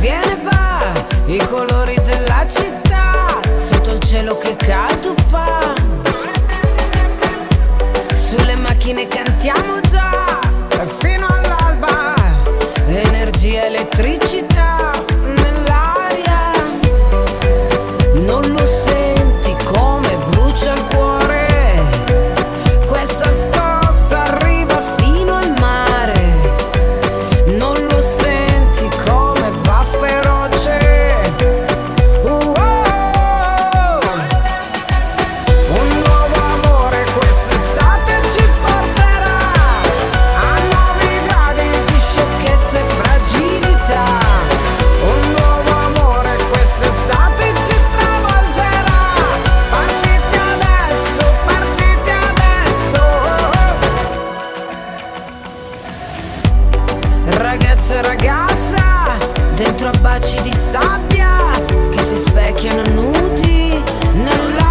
Viene va, i colori della città, sotto il cielo che caldo fa. Sulle macchine cantiamo già. ragazzo ragazza dentro a baci di sabbia che si specchiano nudi nella